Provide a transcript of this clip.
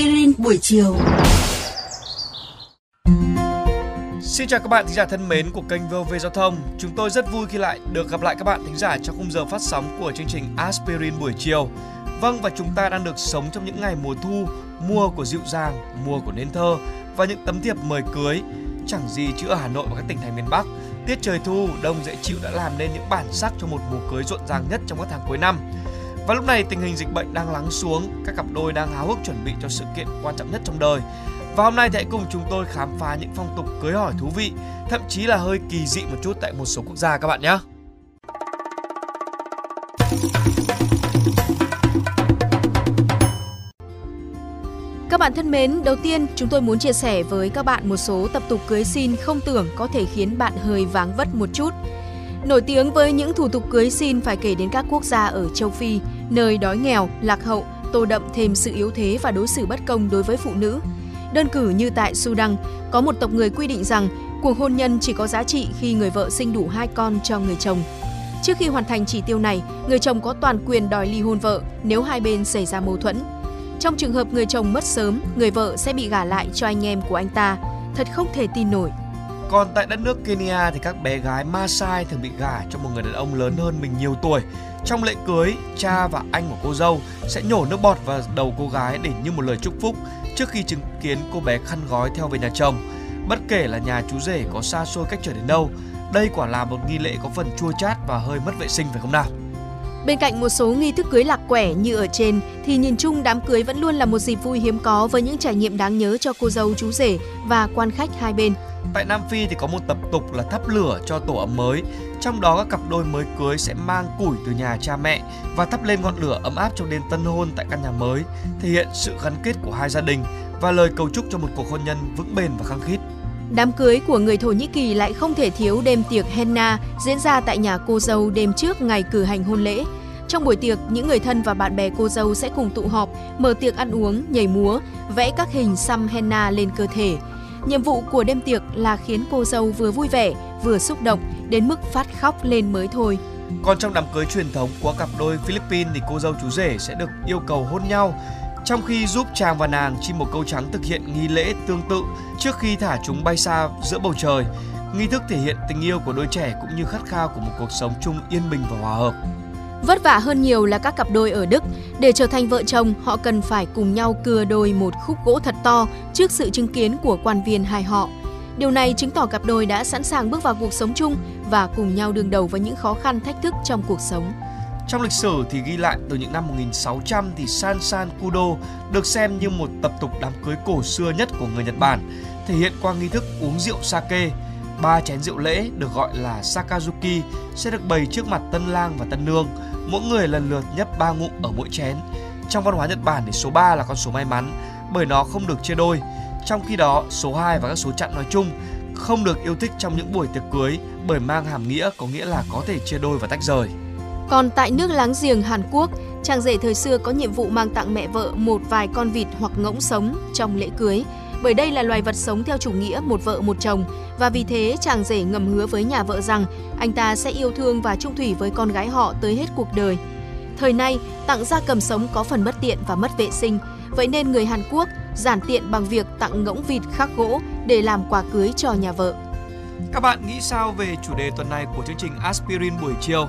aspirin buổi chiều. Xin chào các bạn thính giả thân mến của kênh VOV Giao thông. Chúng tôi rất vui khi lại được gặp lại các bạn thính giả trong khung giờ phát sóng của chương trình Aspirin buổi chiều. Vâng và chúng ta đang được sống trong những ngày mùa thu, mùa của dịu dàng, mùa của nên thơ và những tấm thiệp mời cưới. Chẳng gì chứ ở Hà Nội và các tỉnh thành miền Bắc, tiết trời thu, đông dễ chịu đã làm nên những bản sắc cho một mùa cưới rộn ràng nhất trong các tháng cuối năm. Và lúc này tình hình dịch bệnh đang lắng xuống, các cặp đôi đang háo hức chuẩn bị cho sự kiện quan trọng nhất trong đời. Và hôm nay thì hãy cùng chúng tôi khám phá những phong tục cưới hỏi thú vị, thậm chí là hơi kỳ dị một chút tại một số quốc gia các bạn nhé. Các bạn thân mến, đầu tiên chúng tôi muốn chia sẻ với các bạn một số tập tục cưới xin không tưởng có thể khiến bạn hơi váng vất một chút. Nổi tiếng với những thủ tục cưới xin phải kể đến các quốc gia ở châu Phi, nơi đói nghèo, lạc hậu, tô đậm thêm sự yếu thế và đối xử bất công đối với phụ nữ. Đơn cử như tại Sudan, có một tộc người quy định rằng cuộc hôn nhân chỉ có giá trị khi người vợ sinh đủ hai con cho người chồng. Trước khi hoàn thành chỉ tiêu này, người chồng có toàn quyền đòi ly hôn vợ nếu hai bên xảy ra mâu thuẫn. Trong trường hợp người chồng mất sớm, người vợ sẽ bị gả lại cho anh em của anh ta. Thật không thể tin nổi. Còn tại đất nước Kenya thì các bé gái Maasai thường bị gả cho một người đàn ông lớn hơn mình nhiều tuổi. Trong lễ cưới, cha và anh của cô dâu sẽ nhổ nước bọt vào đầu cô gái để như một lời chúc phúc trước khi chứng kiến cô bé khăn gói theo về nhà chồng. Bất kể là nhà chú rể có xa xôi cách trở đến đâu, đây quả là một nghi lễ có phần chua chát và hơi mất vệ sinh phải không nào? Bên cạnh một số nghi thức cưới lạc quẻ như ở trên thì nhìn chung đám cưới vẫn luôn là một dịp vui hiếm có với những trải nghiệm đáng nhớ cho cô dâu chú rể và quan khách hai bên. Tại Nam Phi thì có một tập tục là thắp lửa cho tổ ấm mới, trong đó các cặp đôi mới cưới sẽ mang củi từ nhà cha mẹ và thắp lên ngọn lửa ấm áp trong đêm tân hôn tại căn nhà mới, thể hiện sự gắn kết của hai gia đình và lời cầu chúc cho một cuộc hôn nhân vững bền và khăng khít. Đám cưới của người Thổ Nhĩ Kỳ lại không thể thiếu đêm tiệc henna diễn ra tại nhà cô dâu đêm trước ngày cử hành hôn lễ. Trong buổi tiệc, những người thân và bạn bè cô dâu sẽ cùng tụ họp, mở tiệc ăn uống, nhảy múa, vẽ các hình xăm henna lên cơ thể. Nhiệm vụ của đêm tiệc là khiến cô dâu vừa vui vẻ, vừa xúc động, đến mức phát khóc lên mới thôi. Còn trong đám cưới truyền thống của cặp đôi Philippines thì cô dâu chú rể sẽ được yêu cầu hôn nhau trong khi giúp chàng và nàng chim một câu trắng thực hiện nghi lễ tương tự trước khi thả chúng bay xa giữa bầu trời. Nghi thức thể hiện tình yêu của đôi trẻ cũng như khát khao của một cuộc sống chung yên bình và hòa hợp. Vất vả hơn nhiều là các cặp đôi ở Đức. Để trở thành vợ chồng, họ cần phải cùng nhau cưa đôi một khúc gỗ thật to trước sự chứng kiến của quan viên hai họ. Điều này chứng tỏ cặp đôi đã sẵn sàng bước vào cuộc sống chung và cùng nhau đương đầu với những khó khăn thách thức trong cuộc sống. Trong lịch sử thì ghi lại từ những năm 1600 thì san san kudo được xem như một tập tục đám cưới cổ xưa nhất của người Nhật Bản, thể hiện qua nghi thức uống rượu sake. Ba chén rượu lễ được gọi là sakazuki sẽ được bày trước mặt tân lang và tân nương, mỗi người lần lượt nhấp ba ngụm ở mỗi chén. Trong văn hóa Nhật Bản thì số 3 là con số may mắn bởi nó không được chia đôi. Trong khi đó, số 2 và các số chặn nói chung không được yêu thích trong những buổi tiệc cưới bởi mang hàm nghĩa có nghĩa là có thể chia đôi và tách rời. Còn tại nước láng giềng Hàn Quốc, chàng rể thời xưa có nhiệm vụ mang tặng mẹ vợ một vài con vịt hoặc ngỗng sống trong lễ cưới. Bởi đây là loài vật sống theo chủ nghĩa một vợ một chồng và vì thế chàng rể ngầm hứa với nhà vợ rằng anh ta sẽ yêu thương và trung thủy với con gái họ tới hết cuộc đời. Thời nay, tặng gia cầm sống có phần bất tiện và mất vệ sinh, vậy nên người Hàn Quốc giản tiện bằng việc tặng ngỗng vịt khắc gỗ để làm quà cưới cho nhà vợ. Các bạn nghĩ sao về chủ đề tuần này của chương trình Aspirin buổi chiều?